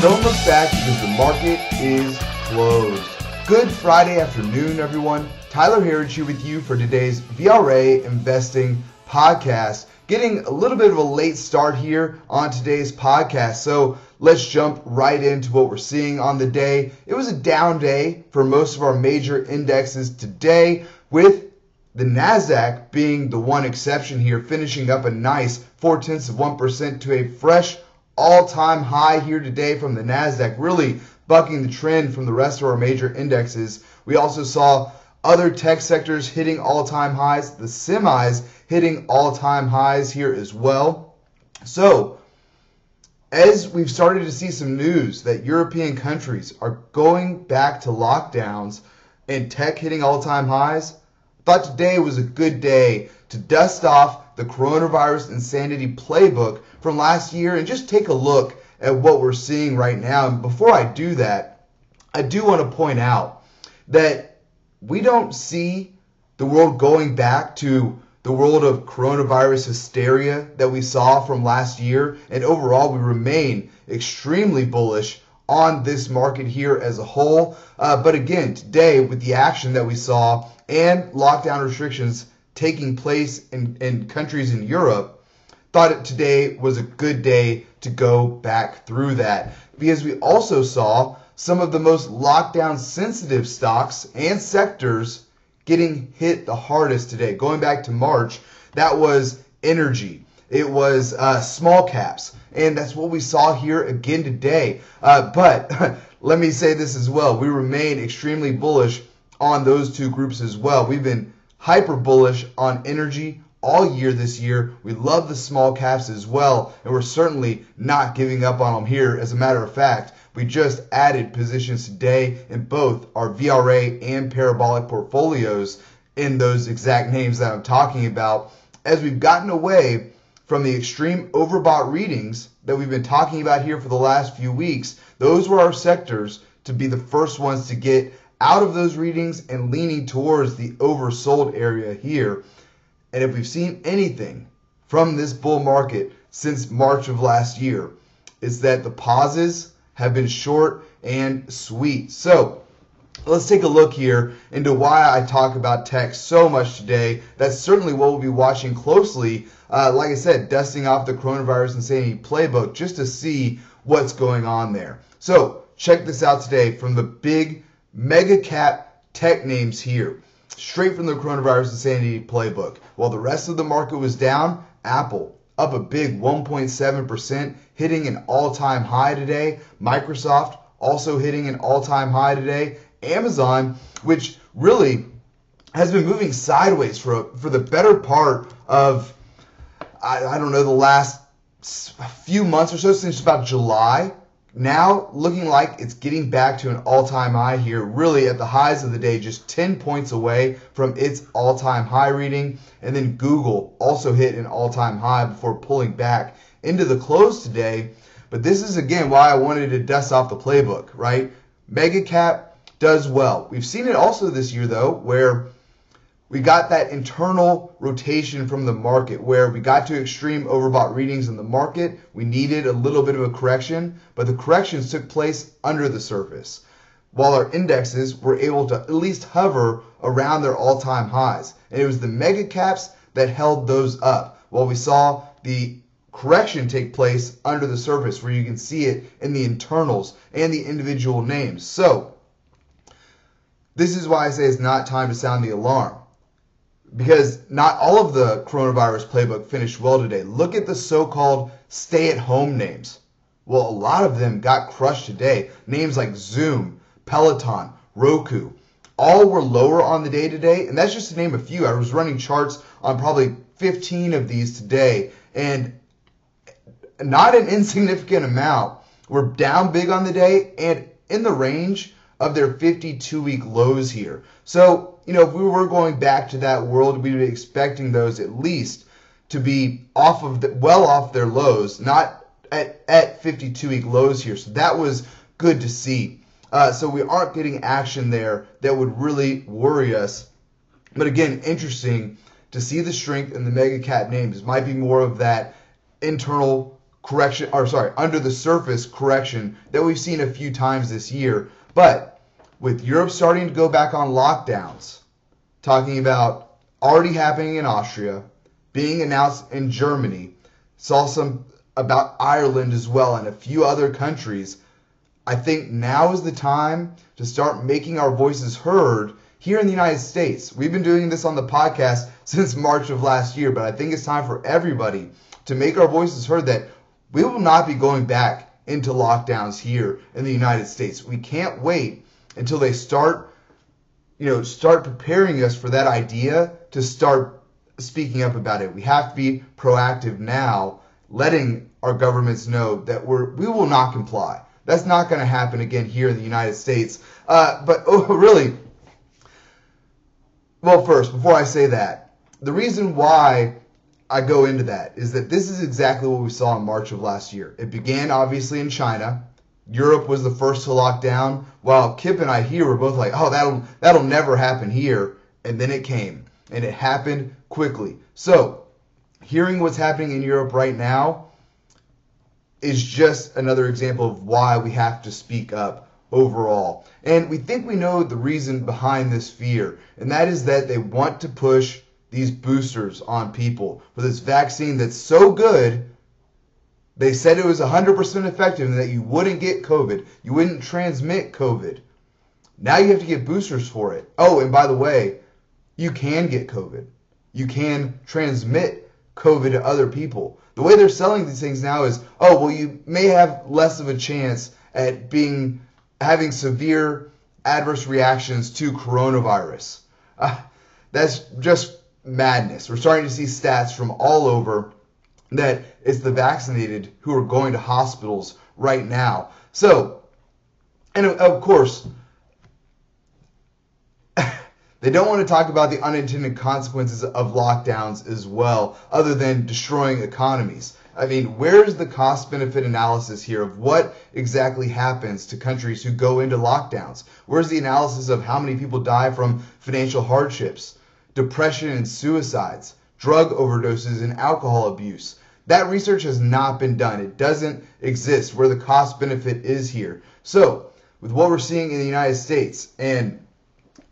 Don't look back because the market is closed. Good Friday afternoon, everyone. Tyler Harris here with you for today's VRA Investing Podcast. Getting a little bit of a late start here on today's podcast, so let's jump right into what we're seeing on the day. It was a down day for most of our major indexes today, with the NASDAQ being the one exception here, finishing up a nice 4 tenths of 1% to a fresh all time high here today from the NASDAQ, really bucking the trend from the rest of our major indexes. We also saw other tech sectors hitting all time highs, the semis hitting all time highs here as well. So, as we've started to see some news that European countries are going back to lockdowns and tech hitting all time highs, thought today was a good day to dust off the coronavirus insanity playbook from last year and just take a look at what we're seeing right now. And before I do that, I do want to point out that we don't see the world going back to the world of coronavirus hysteria that we saw from last year. And overall, we remain extremely bullish on this market here as a whole. Uh, but again, today, with the action that we saw and lockdown restrictions taking place in, in countries in Europe, thought it, today was a good day to go back through that because we also saw some of the most lockdown sensitive stocks and sectors getting hit the hardest today. Going back to March, that was energy. It was uh, small caps. And that's what we saw here again today. Uh, but let me say this as well. We remain extremely bullish on those two groups as well. We've been hyper bullish on energy all year this year. We love the small caps as well, and we're certainly not giving up on them here. As a matter of fact, we just added positions today in both our VRA and parabolic portfolios in those exact names that I'm talking about as we've gotten away from the extreme overbought readings that we've been talking about here for the last few weeks. Those were our sectors to be the first ones to get out of those readings and leaning towards the oversold area here. And if we've seen anything from this bull market since March of last year, is that the pauses have been short and sweet. So let's take a look here into why I talk about tech so much today. That's certainly what we'll be watching closely. Uh, like I said, dusting off the coronavirus insanity playbook just to see what's going on there. So check this out today from the big mega cap tech names here, straight from the coronavirus insanity playbook. While the rest of the market was down, Apple up a big 1.7%, hitting an all time high today. Microsoft also hitting an all time high today. Amazon, which really has been moving sideways for, for the better part of, I, I don't know, the last few months or so, since about July now looking like it's getting back to an all-time high here really at the highs of the day just 10 points away from its all-time high reading. And then google also hit an all-time high before pulling back into the close today. But this is again why i wanted to dust off the playbook right? Mega cap does well. We've seen it also this year though where we got that internal rotation from the market where we got to extreme overbought readings in the market. We needed a little bit of a correction, but the corrections took place under the surface. While our indexes were able to at least hover around their all time highs. And it was the mega caps that held those up. While we saw the correction take place under the surface, where you can see it in the internals and the individual names. So, this is why I say it's not time to sound the alarm because not all of the coronavirus playbook finished well today. Look at the so called stay at home names. Well, a lot of them got crushed today. Names like Zoom, Peloton, Roku, all were lower on the day today. And that's just to name a few. I was running charts on probably 15 of these today, and not an insignificant amount were down big on the day and in the range of their 52 week lows here. So, you know, if we were going back to that world, we'd be expecting those at least to be off of the, well off their lows, not at, at 52 week lows here. So that was good to see. Uh, so we aren't getting action there that would really worry us. But again, interesting to see the strength in the mega cap names. Might be more of that internal correction, or sorry, under the surface correction that we've seen a few times this year. But with Europe starting to go back on lockdowns, talking about already happening in Austria, being announced in Germany, saw some about Ireland as well, and a few other countries. I think now is the time to start making our voices heard here in the United States. We've been doing this on the podcast since March of last year, but I think it's time for everybody to make our voices heard that we will not be going back into lockdowns here in the United States. We can't wait until they start you know start preparing us for that idea to start speaking up about it. We have to be proactive now, letting our governments know that we're we will not comply. That's not going to happen again here in the United States. Uh, but oh, really, well, first, before I say that, the reason why I go into that is that this is exactly what we saw in March of last year. It began obviously in China. Europe was the first to lock down, while Kip and I here were both like, "Oh, that'll that'll never happen here," and then it came, and it happened quickly. So, hearing what's happening in Europe right now is just another example of why we have to speak up overall. And we think we know the reason behind this fear, and that is that they want to push these boosters on people for this vaccine that's so good. They said it was 100% effective and that you wouldn't get COVID. You wouldn't transmit COVID. Now you have to get boosters for it. Oh, and by the way, you can get COVID. You can transmit COVID to other people. The way they're selling these things now is, oh, well, you may have less of a chance at being having severe adverse reactions to coronavirus. Uh, that's just madness. We're starting to see stats from all over that it's the vaccinated who are going to hospitals right now. So, and of course, they don't want to talk about the unintended consequences of lockdowns as well, other than destroying economies. I mean, where's the cost benefit analysis here of what exactly happens to countries who go into lockdowns? Where's the analysis of how many people die from financial hardships? Depression and suicides, drug overdoses, and alcohol abuse. That research has not been done. It doesn't exist where the cost benefit is here. So, with what we're seeing in the United States, and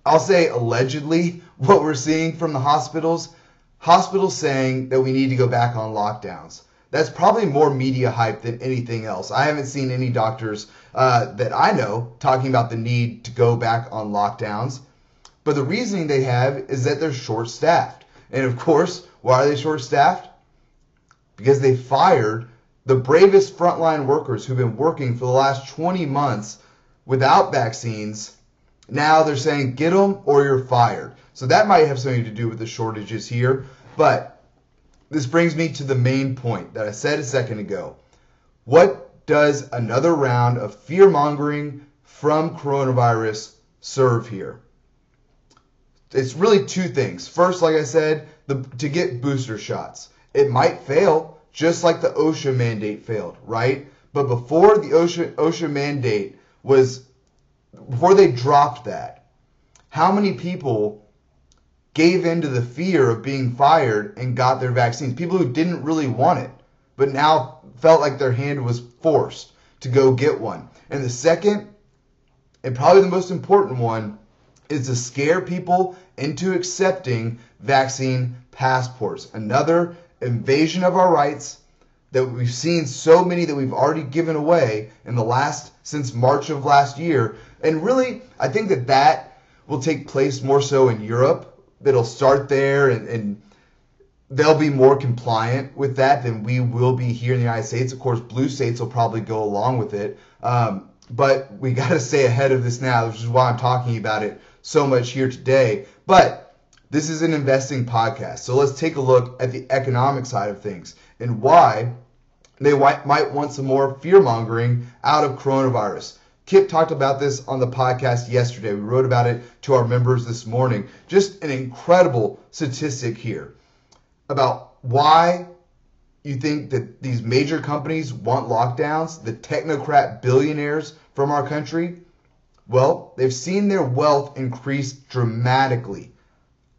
I'll say allegedly what we're seeing from the hospitals, hospitals saying that we need to go back on lockdowns. That's probably more media hype than anything else. I haven't seen any doctors uh, that I know talking about the need to go back on lockdowns. But the reasoning they have is that they're short staffed. And of course, why are they short staffed? Because they fired the bravest frontline workers who've been working for the last 20 months without vaccines. Now they're saying get them or you're fired. So that might have something to do with the shortages here. But this brings me to the main point that I said a second ago. What does another round of fear mongering from coronavirus serve here? It's really two things. First, like I said, the, to get booster shots. It might fail, just like the OSHA mandate failed, right? But before the OSHA, OSHA mandate was, before they dropped that, how many people gave in to the fear of being fired and got their vaccines? People who didn't really want it, but now felt like their hand was forced to go get one. And the second, and probably the most important one, is to scare people into accepting vaccine passports. Another invasion of our rights that we've seen so many that we've already given away in the last since March of last year. And really, I think that that will take place more so in Europe. It'll start there and, and they'll be more compliant with that than we will be here in the United States. Of course, blue states will probably go along with it. Um, but we got to stay ahead of this now, which is why I'm talking about it so much here today. But this is an investing podcast. So let's take a look at the economic side of things and why they might want some more fear mongering out of coronavirus. Kip talked about this on the podcast yesterday. We wrote about it to our members this morning. Just an incredible statistic here about why you think that these major companies want lockdowns, the technocrat billionaires from our country. Well, they've seen their wealth increase dramatically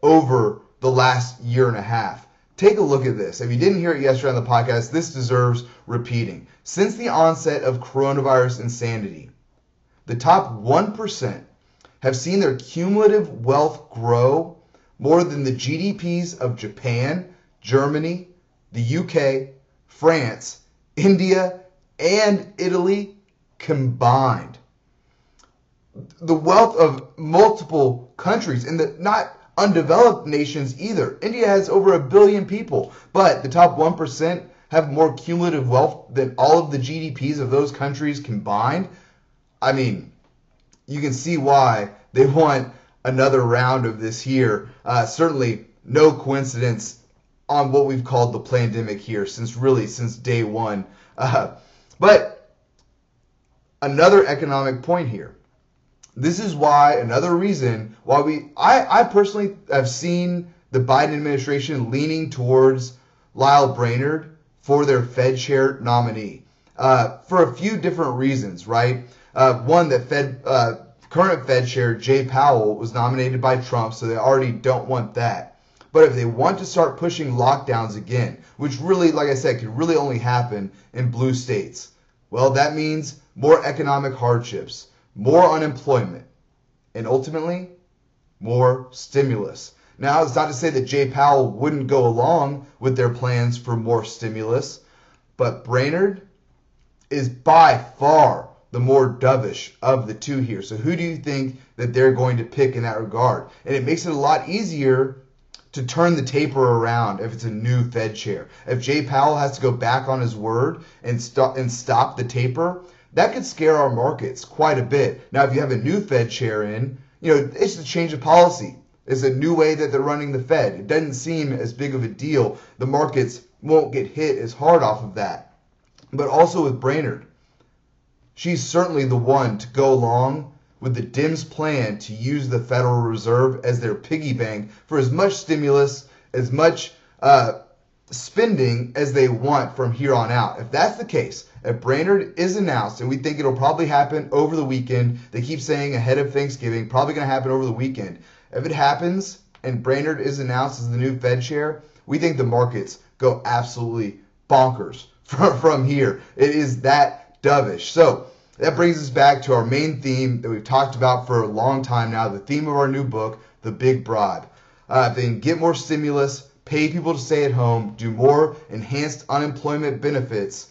over the last year and a half. take a look at this. If you didn't hear it yesterday on the podcast, this deserves repeating. Since the onset of coronavirus insanity, the top 1% have seen their cumulative wealth grow more than the GDPs of Japan, Germany, the UK, France, India, and Italy combined. The wealth of multiple countries and the not undeveloped nations either. India has over a billion people, but the top 1% have more cumulative wealth than all of the GDPs of those countries combined. I mean, you can see why they want another round of this here. Uh, certainly, no coincidence on what we've called the pandemic here since really since day one. Uh, but another economic point here. This is why another reason why we I, I personally have seen the Biden administration leaning towards Lael Brainard for their Fed chair nominee uh, for a few different reasons, right? Uh, one that Fed uh, current Fed chair Jay Powell was nominated by Trump, so they already don't want that. But if they want to start pushing lockdowns again, which really, like I said, could really only happen in blue states, well, that means more economic hardships, more unemployment, and ultimately, more stimulus. Now, it's not to say that Jay Powell wouldn't go along with their plans for more stimulus, but Brainard is by far the more dovish of the two here. So, who do you think that they're going to pick in that regard? And it makes it a lot easier to turn the taper around if it's a new Fed chair. If Jay Powell has to go back on his word and stop and stop the taper, that could scare our markets quite a bit. Now, if you have a new Fed chair in, you know, it's a change of policy. It's a new way that they're running the Fed. It doesn't seem as big of a deal. The markets won't get hit as hard off of that. But also with Brainard, she's certainly the one to go along with the Dems plan to use the Federal Reserve as their piggy bank for as much stimulus, as much uh, spending as they want from here on out. If that's the case, if Brainard is announced, and we think it'll probably happen over the weekend, they keep saying ahead of Thanksgiving, probably going to happen over the weekend. If it happens and Brainard is announced as the new Fed chair, we think the markets go absolutely bonkers from, from here. It is that dovish. So that brings us back to our main theme that we've talked about for a long time now, the theme of our new book, The Big Bribe. Uh, get more stimulus, pay people to stay at home, do more enhanced unemployment benefits,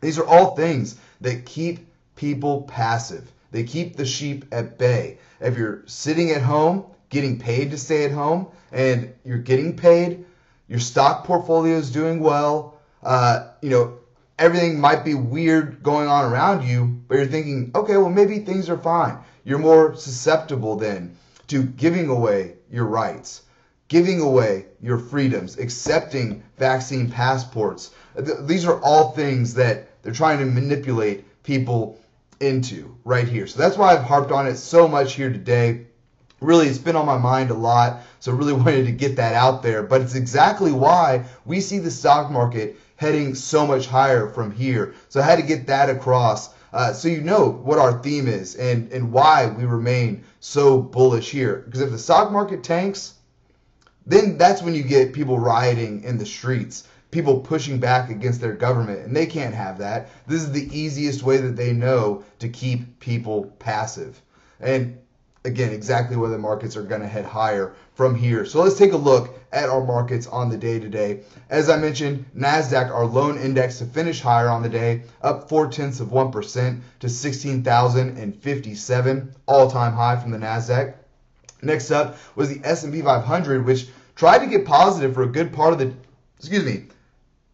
these are all things that keep people passive. They keep the sheep at bay. If you're sitting at home, getting paid to stay at home, and you're getting paid, your stock portfolio is doing well, uh, you know, everything might be weird going on around you, but you're thinking, okay, well, maybe things are fine. You're more susceptible then to giving away your rights, giving away your freedoms, accepting vaccine passports. These are all things that they're trying to manipulate people into right here. So that's why I've harped on it so much here today. Really, it's been on my mind a lot, so really wanted to get that out there. But it's exactly why we see the stock market heading so much higher from here. So I had to get that across. Uh, so you know what our theme is and, and why we remain so bullish here. Because if the stock market tanks, then that's when you get people rioting in the streets people pushing back against their government, and they can't have that. This is the easiest way that they know to keep people passive. And again, exactly where the markets are going to head higher from here. So let's take a look at our markets on the day today. As I mentioned, NASDAQ, our lone index to finish higher on the day, up four tenths of 1% to 16,057, all-time high from the NASDAQ. Next up was the S&P 500, which tried to get positive for a good part of the, excuse me,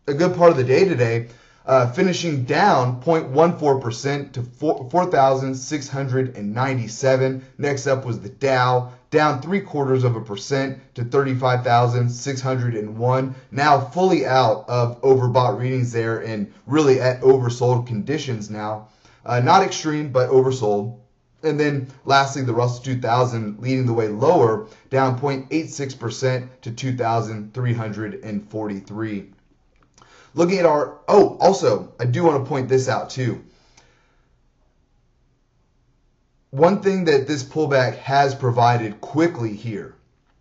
a good part of the day today, uh, finishing down 0.14% to 4,697. Next up was the Dow, down three quarters of a percent to 35,601. Now fully out of overbought readings there and really at oversold conditions now. Uh, not extreme, but oversold. And then lastly, the Russell 2000 leading the way lower, down 0.86% to 2,343. Looking at our, oh, also, I do want to point this out too. One thing that this pullback has provided quickly here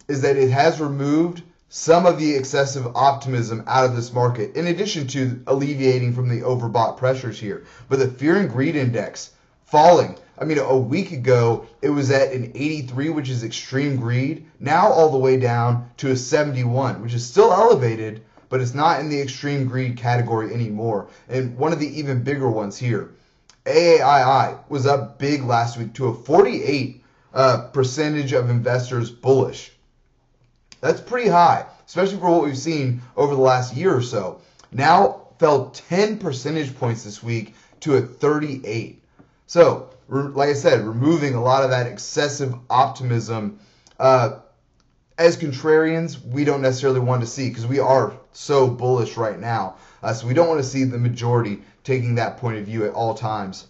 is that it has removed some of the excessive optimism out of this market, in addition to alleviating from the overbought pressures here. But the fear and greed index falling. I mean, a week ago it was at an 83, which is extreme greed. Now all the way down to a 71, which is still elevated, but it's not in the extreme greed category anymore. And one of the even bigger ones here, AAII was up big last week to a 48 uh, percentage of investors bullish. That's pretty high, especially for what we've seen over the last year or so. Now fell 10 percentage points this week to a 38. So, like I said, removing a lot of that excessive optimism. Uh, as contrarians, we don't necessarily want to see because we are so bullish right now. Uh, so we don't want to see the majority taking that point of view at all times.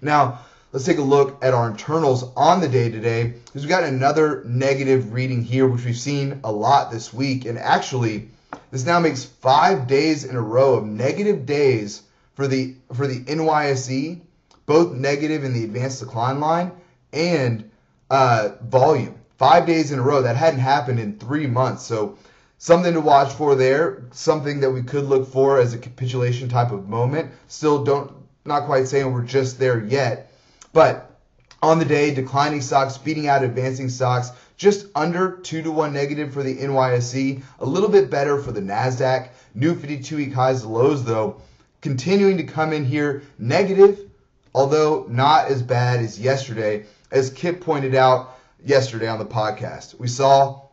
Now, let's take a look at our internals on the day today because we've got another negative reading here, which we've seen a lot this week. And actually, this now makes five days in a row of negative days for the for the NYSE, both negative in the advanced decline line and uh, volume. Five days in a row. That hadn't happened in three months. So something to watch for there. Something that we could look for as a capitulation type of moment. Still don't not quite saying we're just there yet, but on the day, declining stocks beating out advancing stocks, just under two to one negative for the NYSE, a little bit better for the Nasdaq. New 52-week highs lows though, continuing to come in here negative, although not as bad as yesterday. As Kip pointed out yesterday on the podcast, we saw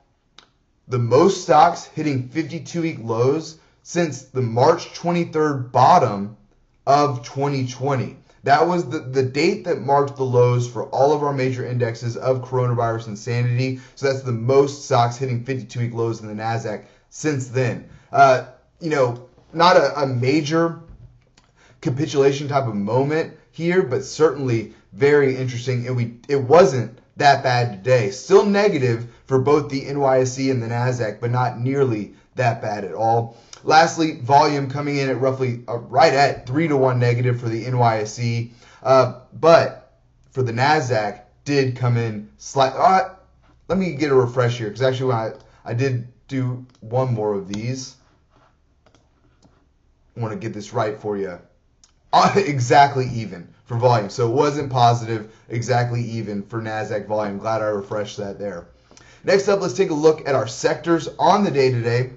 the most stocks hitting 52 week lows since the March 23rd bottom of 2020. That was the, the date that marked the lows for all of our major indexes of coronavirus insanity. So that's the most stocks hitting 52 week lows in the NASDAQ since then. Uh, you know, not a, a major capitulation type of moment here, but certainly very interesting. And we it wasn't that bad today. Still negative for both the NYSE and the NASDAQ, but not nearly that bad at all. Lastly, volume coming in at roughly uh, right at 3 to 1 negative for the NYSE. Uh, but for the NASDAQ, did come in slightly. Uh, let me get a refresh here because actually, I, I did do one more of these, I want to get this right for you. Uh, exactly even for volume. So it wasn't positive, exactly even for NASDAQ volume. Glad I refreshed that there. Next up, let's take a look at our sectors on the day today.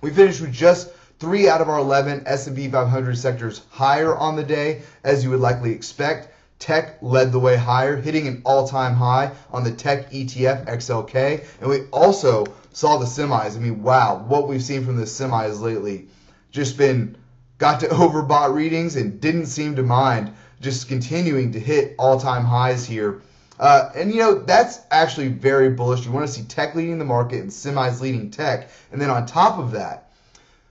We finished with just three out of our 11 S&P 500 sectors higher on the day, as you would likely expect. Tech led the way higher, hitting an all-time high on the Tech ETF XLK, and we also saw the semis. I mean, wow, what we've seen from the semis lately, just been got to overbought readings and didn't seem to mind just continuing to hit all-time highs here. Uh, and you know that's actually very bullish. You want to see tech leading the market and semis leading tech, and then on top of that,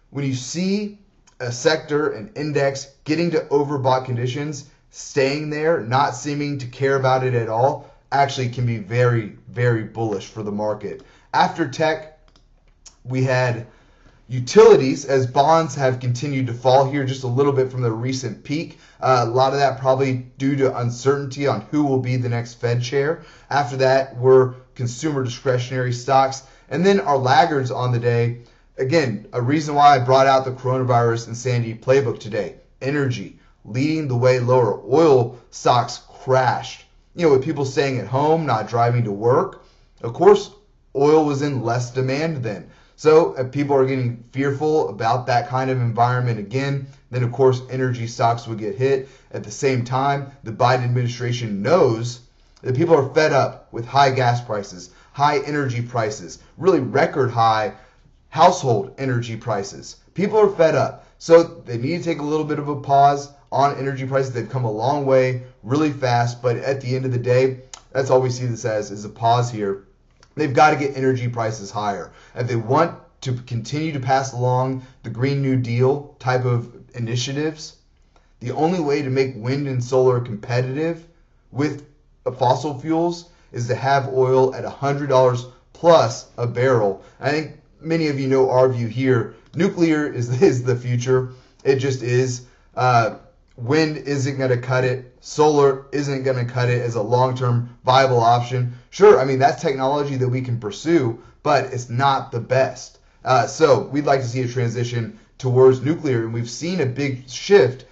when you see a sector, an index getting to overbought conditions, staying there, not seeming to care about it at all, actually can be very, very bullish for the market. After tech, we had utilities as bonds have continued to fall here just a little bit from the recent peak. Uh, a lot of that probably due to uncertainty on who will be the next Fed chair. After that, were consumer discretionary stocks. And then our laggards on the day. Again, a reason why I brought out the coronavirus insanity playbook today. Energy leading the way lower. Oil stocks crashed. You know, with people staying at home, not driving to work. Of course, oil was in less demand then. So if people are getting fearful about that kind of environment again, then of course energy stocks would get hit. At the same time, the Biden administration knows that people are fed up with high gas prices, high energy prices, really record high household energy prices. People are fed up. So they need to take a little bit of a pause on energy prices. They've come a long way really fast, but at the end of the day, that's all we see this as is a pause here They've got to get energy prices higher. If they want to continue to pass along the Green New Deal type of initiatives, the only way to make wind and solar competitive with fossil fuels is to have oil at $100 plus a barrel. I think many of you know our view here. Nuclear is, is the future. It just is. Uh, wind isn't going to cut it. Solar isn't going to cut it as a long-term viable option. Sure, I mean that's technology that we can pursue, but it's not the best. Uh, so we'd like to see a transition towards nuclear, and we've seen a big shift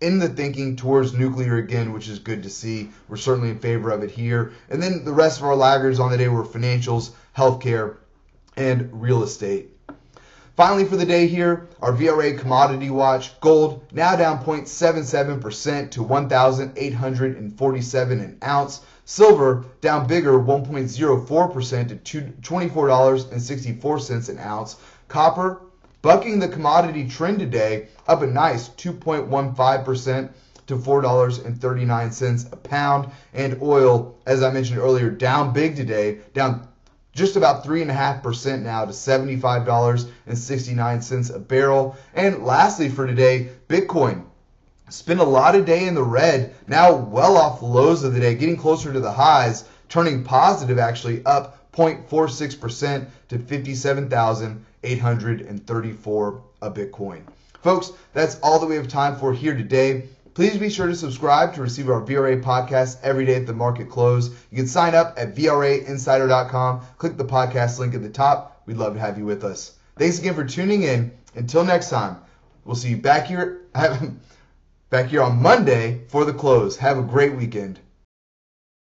in the thinking towards nuclear again, which is good to see. We're certainly in favor of it here. And then the rest of our laggards on the day were financials, healthcare, and real estate. Finally, for the day here, our VRA commodity watch gold now down 0.77% to 1,847 an ounce. Silver down bigger 1.04% to $24.64 an ounce. Copper bucking the commodity trend today, up a nice 2.15% to $4.39 a pound. And oil, as I mentioned earlier, down big today, down just about 3.5% now to $75.69 a barrel. And lastly for today, Bitcoin. Spent a lot of day in the red, now well off lows of the day, getting closer to the highs, turning positive actually, up 0.46% to 57,834 a Bitcoin. Folks, that's all that we have time for here today. Please be sure to subscribe to receive our VRA podcast every day at the market close. You can sign up at VRAinsider.com. Click the podcast link at the top. We'd love to have you with us. Thanks again for tuning in. Until next time, we'll see you back here back here on Monday for the close. Have a great weekend.